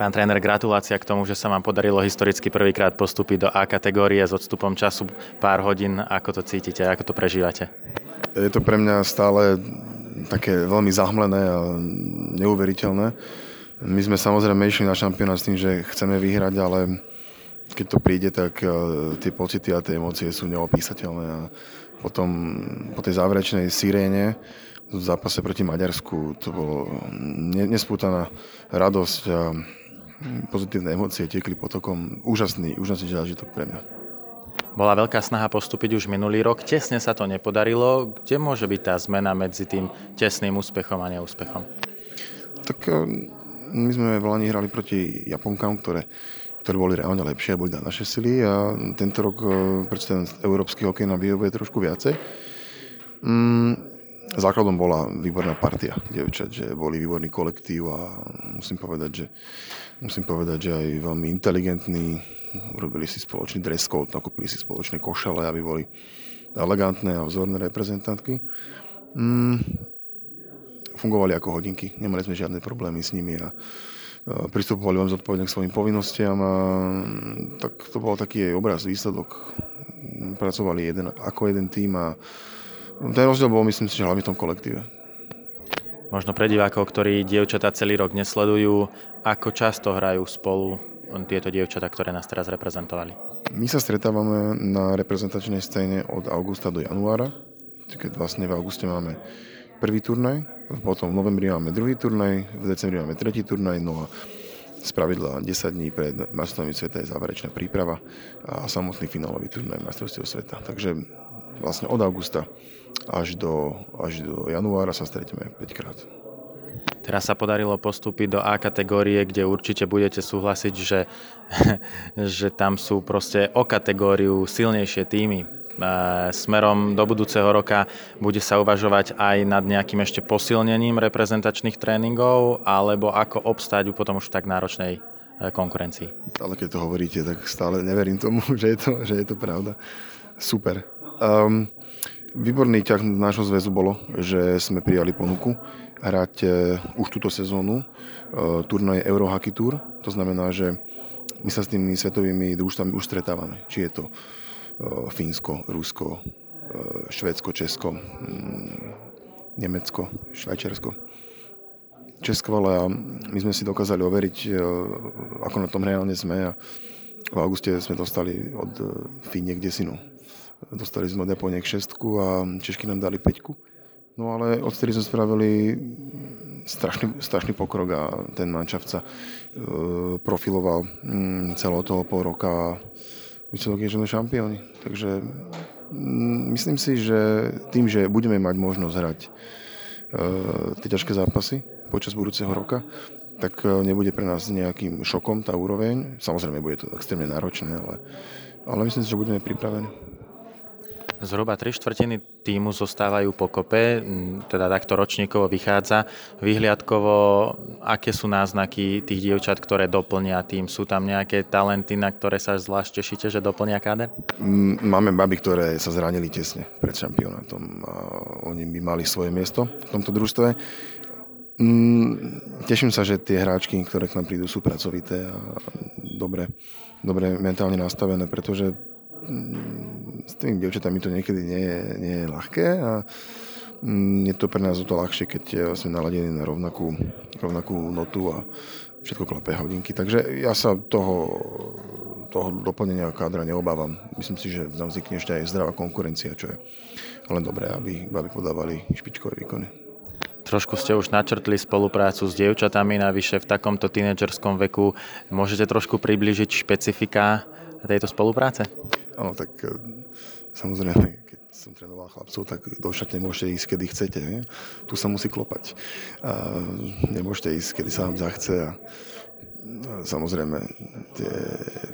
Pán tréner, gratulácia k tomu, že sa vám podarilo historicky prvýkrát postúpiť do A kategórie s odstupom času pár hodín. Ako to cítite, ako to prežívate? Je to pre mňa stále také veľmi zahmlené a neuveriteľné. My sme samozrejme išli na šampionát s tým, že chceme vyhrať, ale keď to príde, tak e, tie pocity a tie emócie sú neopísateľné. A potom po tej záverečnej siréne v zápase proti Maďarsku to bolo nespútaná radosť a pozitívne emócie tiekli potokom. Úžasný, úžasný zážitok pre mňa. Bola veľká snaha postúpiť už minulý rok, tesne sa to nepodarilo. Kde môže byť tá zmena medzi tým tesným úspechom a neúspechom? Tak eh, my sme v Lani hrali proti Japonkám, ktoré, ktoré boli reálne lepšie, boli na naše sily a tento rok eh, prečo ten európsky hokej nám vyhovuje trošku viacej. Mm, základom bola výborná partia dievčat, že boli výborný kolektív a musím povedať, že, musím povedať, že aj veľmi inteligentní, urobili si spoločný dress code, nakúpili si spoločné košele, aby boli elegantné a vzorné reprezentantky. Mm, fungovali ako hodinky, nemali sme žiadne problémy s nimi a pristupovali vám zodpovedne k svojim povinnostiam a tak to bol taký jej obraz, výsledok. Pracovali jeden, ako jeden tým a ten rozdiel bol, myslím si, že hlavne v tom kolektíve. Možno pre divákov, ktorí dievčatá celý rok nesledujú, ako často hrajú spolu tieto dievčatá, ktoré nás teraz reprezentovali? My sa stretávame na reprezentačnej scéne od augusta do januára, keď vlastne v auguste máme prvý turnaj, potom v novembri máme druhý turnaj, v decembri máme tretí turnaj, no a z pravidla 10 dní pred majstrovstvami sveta je záverečná príprava a samotný finálový turnaj majstrovstiev sveta. Takže vlastne od augusta až do, až do januára sa stretneme 5 krát. Teraz sa podarilo postúpiť do A kategórie, kde určite budete súhlasiť, že, že tam sú proste o kategóriu silnejšie týmy. E, smerom do budúceho roka bude sa uvažovať aj nad nejakým ešte posilnením reprezentačných tréningov, alebo ako obstáť potom už v tak náročnej e, konkurencii. Stále keď to hovoríte, tak stále neverím tomu, že je to, že je to pravda. Super. Um, Výborný ťah nášho zväzu bolo, že sme prijali ponuku hrať e, už túto sezónu e, turnaj Eurohockey Tour. To znamená, že my sa s tými svetovými družstvami už stretávame. Či je to e, Fínsko, Rusko, Švédsko, Česko, Nemecko, Švajčiarsko. Česko, ale my sme si dokázali overiť, ako na tom reálne sme a v auguste sme dostali od Fíne k desinu Dostali sme od Japoniek šestku a Češky nám dali peťku. No ale odtedy sme spravili strašný, strašný pokrok a ten mančaft sa e, profiloval mm, celého toho pol roka a výsledok je, že šampióni. Takže mm, myslím si, že tým, že budeme mať možnosť hrať e, tie ťažké zápasy počas budúceho roka, tak e, nebude pre nás nejakým šokom tá úroveň. Samozrejme, bude to extrémne náročné, ale, ale myslím si, že budeme pripravení. Zhruba tri štvrtiny týmu zostávajú pokope, teda takto ročníkovo vychádza. Vyhliadkovo, aké sú náznaky tých dievčat, ktoré doplnia tým? Sú tam nejaké talenty, na ktoré sa zvlášť tešíte, že doplnia káder? Máme baby, ktoré sa zranili tesne pred šampionátom. Oni by mali svoje miesto v tomto družstve. Teším sa, že tie hráčky, ktoré k nám prídu, sú pracovité a dobre, dobre mentálne nastavené, pretože s tými devčatami to niekedy nie je, nie je ľahké a mm, je to pre nás o to ľahšie, keď eh, sme naladení na rovnakú, rovnakú notu a všetko klapé hodinky. Takže ja sa toho, toho doplnenia kádra neobávam. Myslím si, že nám vznikne ešte aj zdravá konkurencia, čo je len dobré, aby, aby podávali špičkové výkony. Trošku ste už načrtli spoluprácu s dievčatami, navyše v takomto tínedžerskom veku. Môžete trošku približiť špecifika tejto spolupráce? Áno, tak e, samozrejme, keď som trénoval chlapcov, tak do šatne môžete ísť, kedy chcete. Nie? Tu sa musí klopať. A nemôžete ísť, kedy sa vám zachce. A samozrejme, tie,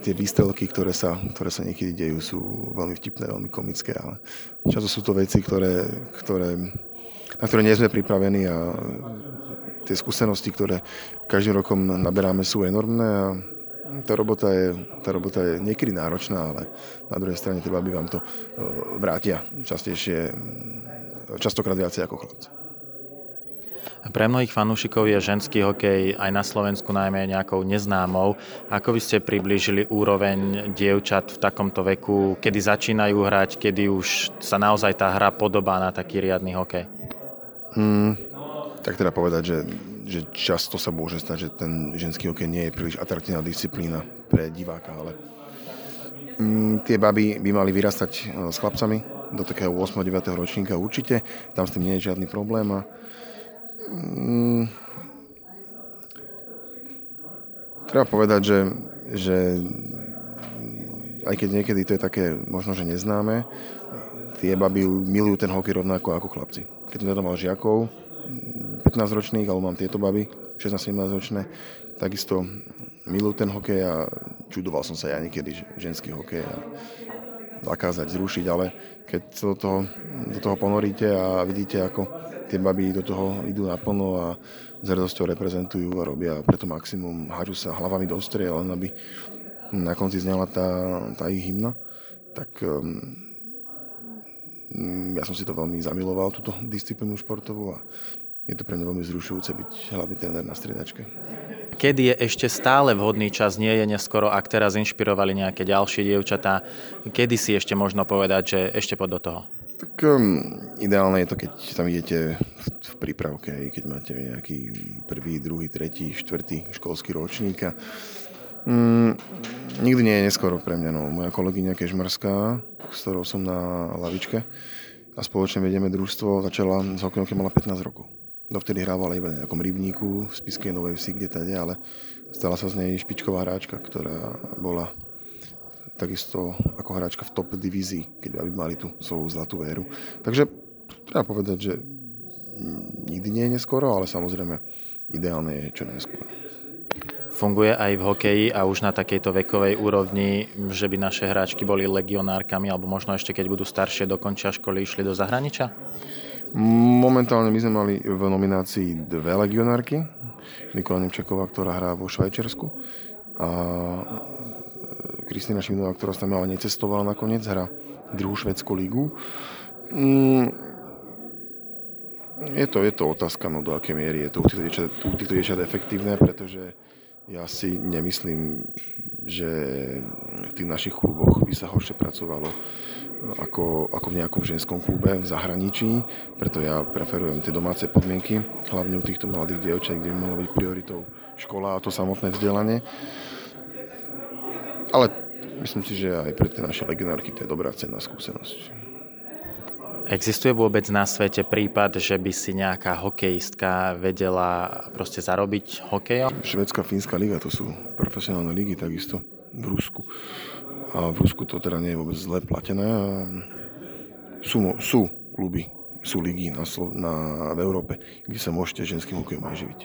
tie výstelky, ktoré sa, ktoré sa niekedy dejú, sú veľmi vtipné, veľmi komické, ale často sú to veci, ktoré, ktoré, na ktoré nie sme pripravení a tie skúsenosti, ktoré každým rokom naberáme, sú enormné a tá robota, je, tá robota je niekedy náročná, ale na druhej strane tie baby vám to e, vrátia častejšie, častokrát viacej ako chlapci. Pre mnohých fanúšikov je ženský hokej aj na Slovensku najmä nejakou neznámou. Ako by ste priblížili úroveň dievčat v takomto veku, kedy začínajú hrať, kedy už sa naozaj tá hra podobá na taký riadny hokej? Hmm, tak teda povedať, že, že často sa môže stať, že ten ženský hokej nie je príliš atraktívna disciplína pre diváka, ale mm, tie baby by mali vyrastať e, s chlapcami do takého 8. 9. ročníka určite, tam s tým nie je žiadny problém a mm, treba povedať, že, že aj keď niekedy to je také možno, že neznáme, tie baby milujú ten hokej rovnako ako chlapci keď som mal žiakov, 15 ročných, alebo mám tieto baby, 16-17 ročné, takisto milujú ten hokej a čudoval som sa ja niekedy, že ženský hokej a zakázať, zrušiť, ale keď sa do toho, do toho ponoríte a vidíte, ako tie baby do toho idú naplno a s hrdosťou reprezentujú a robia preto maximum, hážu sa hlavami do striel, len aby na konci znela tá, tá ich hymna, tak um, ja som si to veľmi zamiloval, túto disciplínu športovú a je to pre mňa veľmi zrušujúce byť hlavný tréner na striedačke. Kedy je ešte stále vhodný čas, nie je neskoro, ak teraz inšpirovali nejaké ďalšie dievčatá, kedy si ešte možno povedať, že ešte pod do toho? Tak um, ideálne je to, keď tam idete v, v prípravke, keď máte nejaký prvý, druhý, tretí, štvrtý školský ročník Mm, nikdy nie je neskoro pre mňa. No. Moja kolegyňa Kežmarská, s ktorou som na lavičke a spoločne vedieme družstvo, začala s hokejom, keď mala 15 rokov. Dovtedy hrávala iba na nejakom rybníku v Spiskej Novej Vsi, kde tade, ale stala sa z nej špičková hráčka, ktorá bola takisto ako hráčka v top divízii, keď aby mali tú svoju zlatú éru. Takže treba povedať, že nikdy nie je neskoro, ale samozrejme ideálne je čo najskôr funguje aj v hokeji a už na takejto vekovej úrovni, že by naše hráčky boli legionárkami alebo možno ešte keď budú staršie, dokončia školy, išli do zahraničia? Momentálne my sme mali v nominácii dve legionárky. Nikola Nemčaková, ktorá hrá vo Švajčiarsku a Kristýna Šiminová, ktorá sa tam ale necestovala nakoniec, hrá druhú švedskú lígu. Mm, je to, je to otázka, no do akej miery je to u týchto dievčat efektívne, pretože ja si nemyslím, že v tých našich kluboch by sa horšie pracovalo ako, ako v nejakom ženskom klube v zahraničí, preto ja preferujem tie domáce podmienky, hlavne u týchto mladých dievčat, kde by mohlo byť prioritou škola a to samotné vzdelanie. Ale myslím si, že aj pre tie naše legionárky to je dobrá cenná skúsenosť. Existuje vôbec na svete prípad, že by si nejaká hokejistka vedela proste zarobiť hokejom? Švedská, Fínska liga, to sú profesionálne ligy takisto v Rusku. A v Rusku to teda nie je vôbec zle platené. Sú, sú kluby, sú ligy na, na, v Európe, kde sa môžete ženským hokejom aj živiť.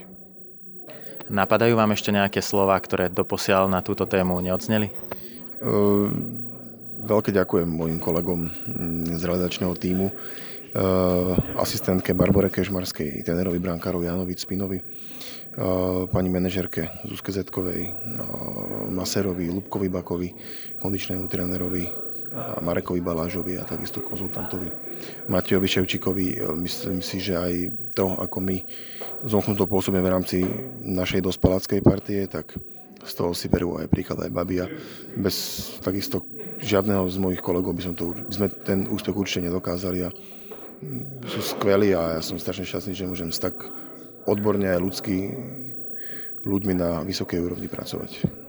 Napadajú vám ešte nejaké slova, ktoré doposiaľ na túto tému neodzneli? Uh, Veľké ďakujem mojim kolegom mm, z realizačného týmu, eh, asistentke Barbore Kežmarskej, trénerovi brankárovi Janovi Spinovi, eh, pani manažerke Zuzke Zetkovej, eh, Maserovi, Lubkovi Bakovi, kondičnému trénerovi Marekovi Balážovi a takisto konzultantovi Matejovi Ševčíkovi. Myslím si, že aj to, ako my zomknuto pôsobíme v rámci našej dospaláckej partie, tak z toho si berú aj príklad aj babia. Bez takisto žiadneho z mojich kolegov by, som to, by sme ten úspech určite nedokázali a sú skvelí a ja som strašne šťastný, že môžem s tak odborne aj ľudský ľuďmi na vysokej úrovni pracovať.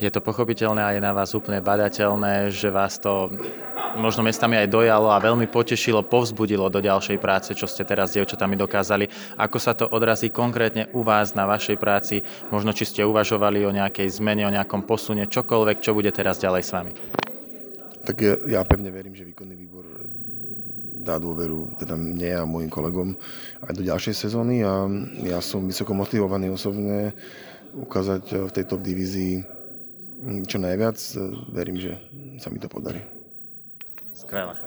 Je to pochopiteľné a je na vás úplne badateľné, že vás to možno miestami aj dojalo a veľmi potešilo, povzbudilo do ďalšej práce, čo ste teraz s dievčatami dokázali. Ako sa to odrazí konkrétne u vás na vašej práci? Možno či ste uvažovali o nejakej zmene, o nejakom posune, čokoľvek, čo bude teraz ďalej s vami? Tak ja, ja pevne verím, že výkonný výbor dá dôveru teda mne a mojim kolegom aj do ďalšej sezóny a ja som vysoko motivovaný osobne ukázať v tejto divízii čo najviac. Verím, že sa mi to podarí. Skvelé.